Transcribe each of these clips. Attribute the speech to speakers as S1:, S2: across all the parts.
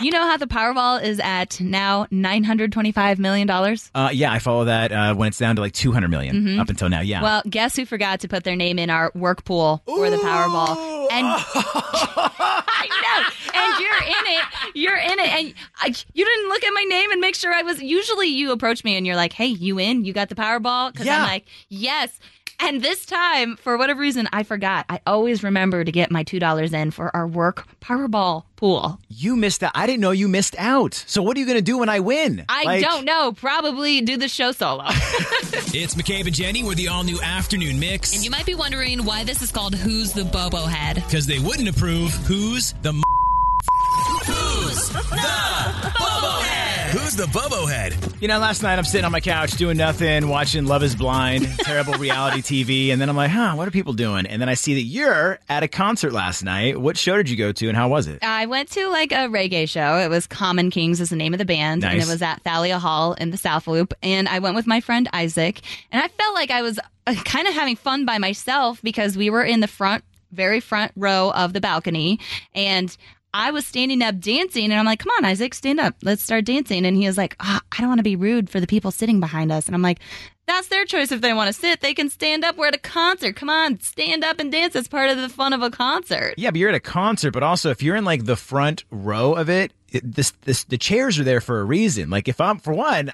S1: You know how the Powerball is at now $925 million?
S2: Uh, yeah, I follow that uh, when it's down to like 200 million up until now. Yeah.
S1: Well, guess who forgot to put their name in our work pool for the Powerball? And I know, and you're in it. You're in it, and I, you didn't look at my name and make sure I was. Usually, you approach me and you're like, "Hey, you in? You got the Powerball?" Because
S2: Yeah.
S1: I'm like, "Yes." And this time, for whatever reason, I forgot. I always remember to get my two dollars in for our work Powerball pool.
S2: you missed out. I didn't know you missed out. So what are you going to do when I win?
S1: I
S2: Like-
S1: don't know. Probably do the show solo.
S2: It's McCabe and Jenny with the all new afternoon mix.
S1: and you might be wondering why this is called "Who's the Bobo Head."
S2: Because they wouldn't approve who's the the Bobo Head? You know, last night I'm sitting on my couch doing nothing, watching Love is Blind, terrible reality TV, and then I'm like, huh, what are people doing? And then I see that you're at a concert last night. What show did you go to and how was it?
S1: I went to like a reggae show. It was Common Kings is the name of the band, and it was at Thalia Hall in the South Loop. And I went with my friend Isaac, and I felt like I was uh, kind of having fun by myself because we were in the front, very front row of the balcony, and. I was standing up dancing, and I'm like, "Come on, Isaac, stand up. Let's start dancing." And he was like, "Ah, "I don't want to be rude for the people sitting behind us." And I'm like, "That's their choice. If they want to sit, they can stand up. We're at a concert. Come on, stand up and dance. It's part of the fun of a concert."
S2: Yeah, but you're at a concert, but also if you're in like the front row of it, it this this the chairs are there for a reason. Like if I'm for one,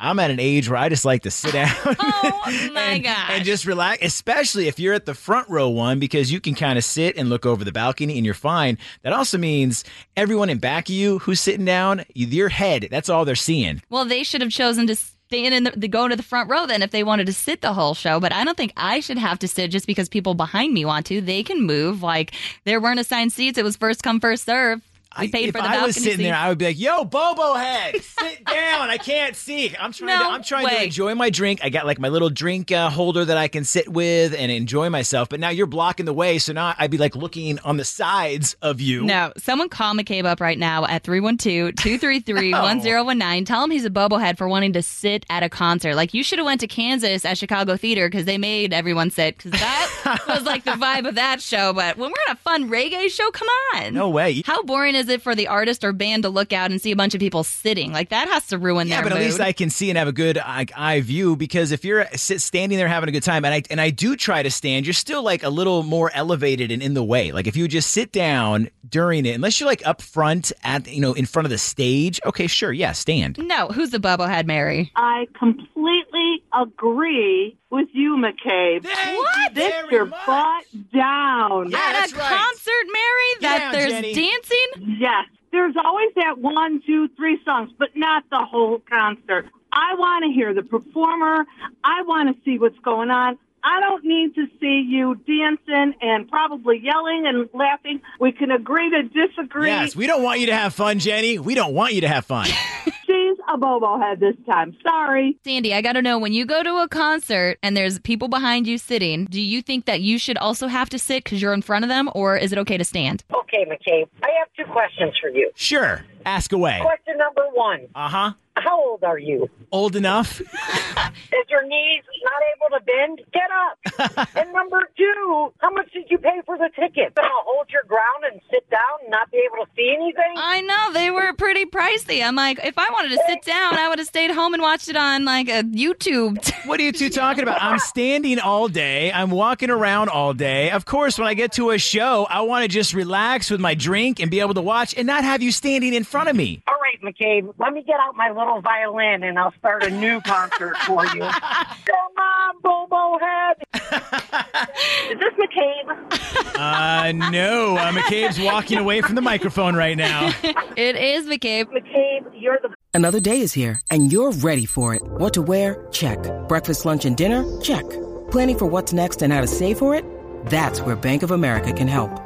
S2: I'm at an age where I just like to sit down.
S1: Oh my
S2: and, and just relax, especially if you're at the front row one, because you can kind of sit and look over the balcony and you're fine. That also means everyone in back of you who's sitting down, your head, that's all they're seeing.
S1: Well, they should have chosen to stand in the, to go to the front row then if they wanted to sit the whole show. But I don't think I should have to sit just because people behind me want to. They can move. Like there weren't assigned seats. It was first come first serve. We
S2: I-
S1: paid
S2: if
S1: for the
S2: I was sitting
S1: seat.
S2: there, I would be like, "Yo, Bobo head, sit down. I can't see. I'm trying.
S1: No
S2: to, I'm trying to enjoy my drink. I got like my little drink uh, holder that I can sit with and enjoy myself. But now you're blocking the way, so now I'd be like looking on the sides of you.
S1: no, someone call McCabe up right now at 312-233-1019. Tell him he's a bobblehead for wanting to sit at a concert. Like you should have went to Kansas at Chicago Theater because they made everyone sit because that was like the vibe of that show. But when we're at a fun reggae show, come on.
S2: No way.
S1: How boring is it for the artist or band to look out and see a bunch of people sitting? Like that has to ruin
S2: Yeah,
S1: their
S2: but at
S1: mood.
S2: least I can see and have a good eye, eye view because if you're uh, sit, standing there having a good time, and I and I do try to stand, you're still like a little more elevated and in the way. Like if you just sit down during it, unless you're like up front at you know in front of the stage, okay, sure, yeah, stand.
S1: no, who's the bubblehead, Mary?
S3: I completely agree with you, McCabe.
S2: What?
S3: Sit your butt down.
S2: Yeah,
S1: at
S2: that's
S1: a
S2: right.
S1: concert, Mary,
S2: Get
S1: that
S2: down,
S1: there's
S2: Jenny.
S1: dancing.
S3: Yes. There's always that one, two, three songs, but not the whole concert. I want to hear the performer. I want to see what's going on. I don't need to see you dancing and probably yelling and laughing. We can agree to disagree.
S2: Yes, we don't want you to have fun, Jenny. We don't want you to have fun.
S3: She's a bobo head this time. Sorry.
S1: Sandy, I got to know when you go to a concert and there's people behind you sitting, do you think that you should also have to sit because you're in front of them, or is it okay to stand?
S4: Okay, McCabe, I have two questions for you.
S2: Sure, ask away.
S4: Question number one
S2: Uh huh.
S4: How old are you?
S2: Old enough?
S4: Is your knees not able to bend? Get up. and number two, how much did you pay for the ticket? Gonna hold your ground and sit down and not be able to see anything?
S1: I know they were pretty pricey. I'm like, if I wanted to sit down, I would have stayed home and watched it on like a YouTube.
S2: What are you two talking about? I'm standing all day. I'm walking around all day. Of course, when I get to a show, I want to just relax with my drink and be able to watch and not have you standing in front of me.
S4: All right, McCabe, let me get out my little violin and I'll start a new concert for you. Come on, Bobo Head.
S3: Is this McCabe?
S2: Uh, no. Uh, McCabe's walking away from the microphone right now.
S1: it is McCabe.
S4: McCabe, you're the
S5: Another day is here, and you're ready for it. What to wear? Check. Breakfast, lunch, and dinner? Check. Planning for what's next and how to save for it? That's where Bank of America can help.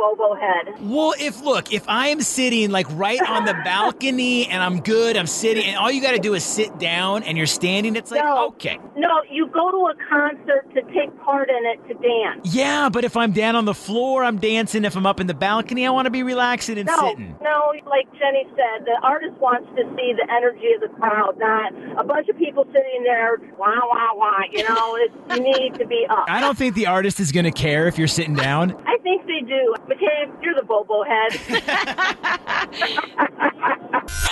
S4: Bobo head.
S2: Well, if look, if I am sitting like right on the balcony and I'm good, I'm sitting, and all you got to do is sit down and you're standing, it's like,
S3: No.
S2: okay.
S3: No, you go to a concert to take part in it to dance.
S2: Yeah, but if I'm down on the floor, I'm dancing. If I'm up in the balcony, I want to be relaxing and
S3: No,
S2: sitting.
S3: no, like Jenny said, the artist wants to see the energy of the crowd, not a bunch of people sitting there, wah, wah, wah. You know, it's, you need to be up.
S2: I don't think the artist is going to care if you're sitting down.
S3: I do. McCabe, you're the Bobo head.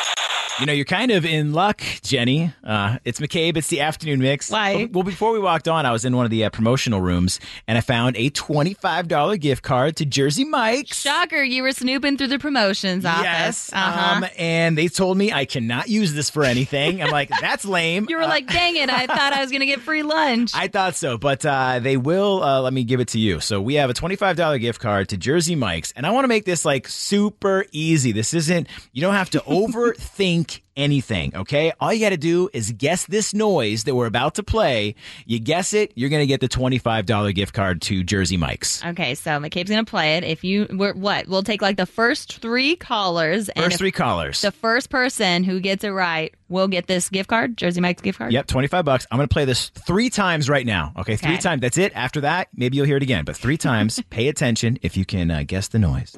S2: You know, you're kind of in luck, Jenny. Uh, it's McCabe. It's the afternoon mix.
S1: Why?
S2: Well, before we walked on, I was in one of the uh, promotional rooms and I found a $25 gift card to Jersey Mike's.
S1: Shocker, you were snooping through the promotions office.
S2: Yes.
S1: Uh-huh.
S2: Um, and they told me I cannot use this for anything. I'm like, that's lame.
S1: you were like, dang it, I thought I was going to get free lunch.
S2: I thought so, but uh, they will uh, let me give it to you. So we have a $25 gift card to Jersey Mike's, and I want to make this like super easy. This isn't, you don't have to overthink anything, okay? All you got to do is guess this noise that we're about to play. You guess it, you're going to get the $25 gift card to Jersey Mike's.
S1: okay, so McCabe's going to play it. If you, we're, what? We'll take like the first three callers. and
S2: First three callers.
S1: The first person who gets it right will get this gift card, Jersey Mike's gift card.
S2: Yep, 25 bucks. I'm going to play this three times right now. Okay, three
S1: Okay.
S2: times. That's it. After that, maybe you'll hear it again, but three times. Pay attention if you can uh, guess the noise.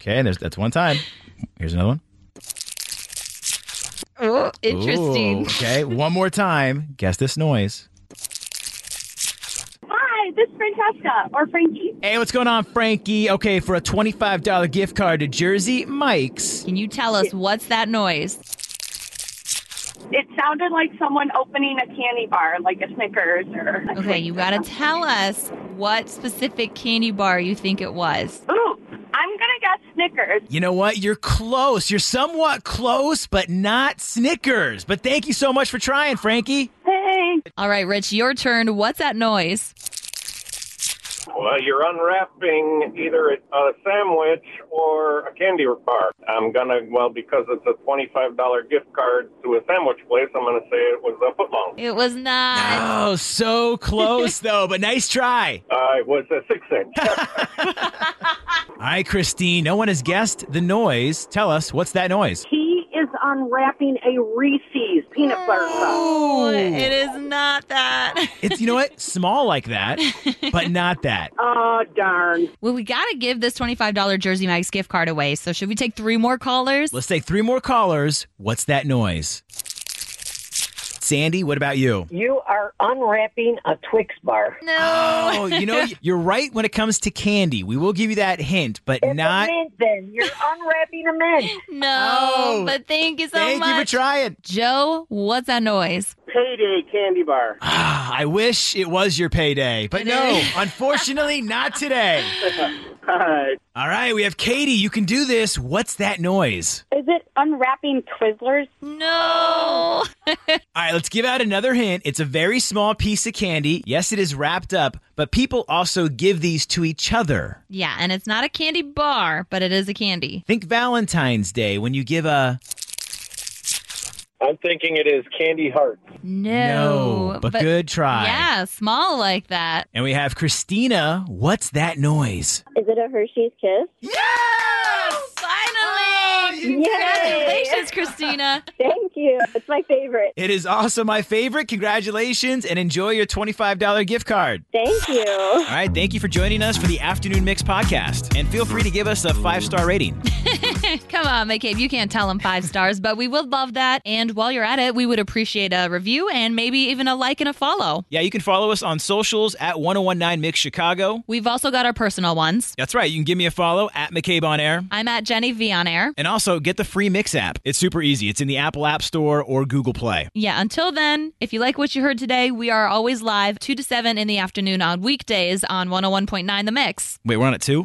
S2: Okay, there's that's one time. Here's another one.
S1: Oh, interesting.
S2: Ooh, okay, one more time. Guess this noise.
S3: Hi, this is Francesca or Frankie.
S2: Hey, what's going on, Frankie? Okay, for a $25 gift card to Jersey Mike's.
S1: Can you tell us what's that noise?
S3: It sounded like someone opening a candy bar, like a Snickers or.
S1: Okay, you got to tell us what specific candy bar you think it was.
S3: Ooh, I'm gonna guess Snickers.
S2: You know what? You're close. You're somewhat close, but not Snickers. But thank you so much for trying, Frankie.
S3: Hey,
S1: All right, Rich, your turn. What's that noise?
S6: Well, you're unwrapping either a sandwich or a candy bar. I'm gonna, well, because it's a $25 gift card to a sandwich place, I'm gonna say it was a footlong.
S1: It was not.
S2: Oh, so close, though, but nice try.
S6: Uh, it was a six inch.
S2: Hi, Christine, no one has guessed the noise. Tell us, what's that noise?
S3: He is unwrapping a Reese's peanut butter cup.
S1: Oh, it is not that.
S2: It's, you know what? Small like that, but not that.
S3: Oh darn!
S1: well, we got to give this $25 Jersey Mike's gift card away. So, should we take three more callers?
S2: Let's take three more callers. What's that noise? Sandy, what about you?
S4: You are unwrapping a Twix bar.
S1: no.
S2: Oh, you know, you're right when it comes to candy. We will give you that hint, but
S4: It's
S2: not.
S4: a mint then. You're unwrapping a mint.
S1: No,
S2: Oh,
S1: but thank you so
S2: Thank
S1: much.
S2: Thank you for trying.
S1: Joe, what's that noise?
S6: Payday candy bar.
S2: Ah, I wish it was your payday, but
S1: It
S2: no,
S1: is.
S2: unfortunately, not today.
S6: Hi.
S2: All right, we have Katie. You can do this. What's that noise?
S3: Is it unwrapping Twizzlers?
S1: No.
S2: All right, let's give out another hint. It's a very small piece of candy. Yes, it is wrapped up, but people also give these to each other.
S1: yeah, and it's not a candy bar, but it is a candy.
S2: Think Valentine's Day when you give a.
S6: I'm thinking it is candy heart.
S1: No.
S2: but, good try.
S1: Yeah, small like that.
S2: And we have Christina. What's that noise?
S7: Is it a Hershey's Kiss?
S2: Yes!
S1: Finally!
S7: Yay!
S1: Congratulations, Christina.
S7: Thank you. you. It's my favorite.
S2: It is also my favorite. Congratulations and enjoy your $25 gift card.
S7: Thank you.
S2: All right. Thank you for joining us for the Afternoon Mix podcast. And feel free to give us a five star rating.
S1: Come on, McCabe. You can't tell them five stars, but we would love that. And while you're at it, we would appreciate a review and maybe even a like and a follow.
S2: Yeah, you can follow us on socials at 1019 Mix Chicago.
S1: We've also got our personal ones.
S2: That's right. You can give me a follow at McCabe on Air.
S1: I'm at Jenny V on Air.
S2: And also get the free Mix app. It's super easy. It's in the Apple App Store or Google Play.
S1: Yeah, until then, if you like what you heard today, we are always live 2 to 7 in the afternoon on weekdays on 101.9 The Mix.
S2: Wait, we're on at two?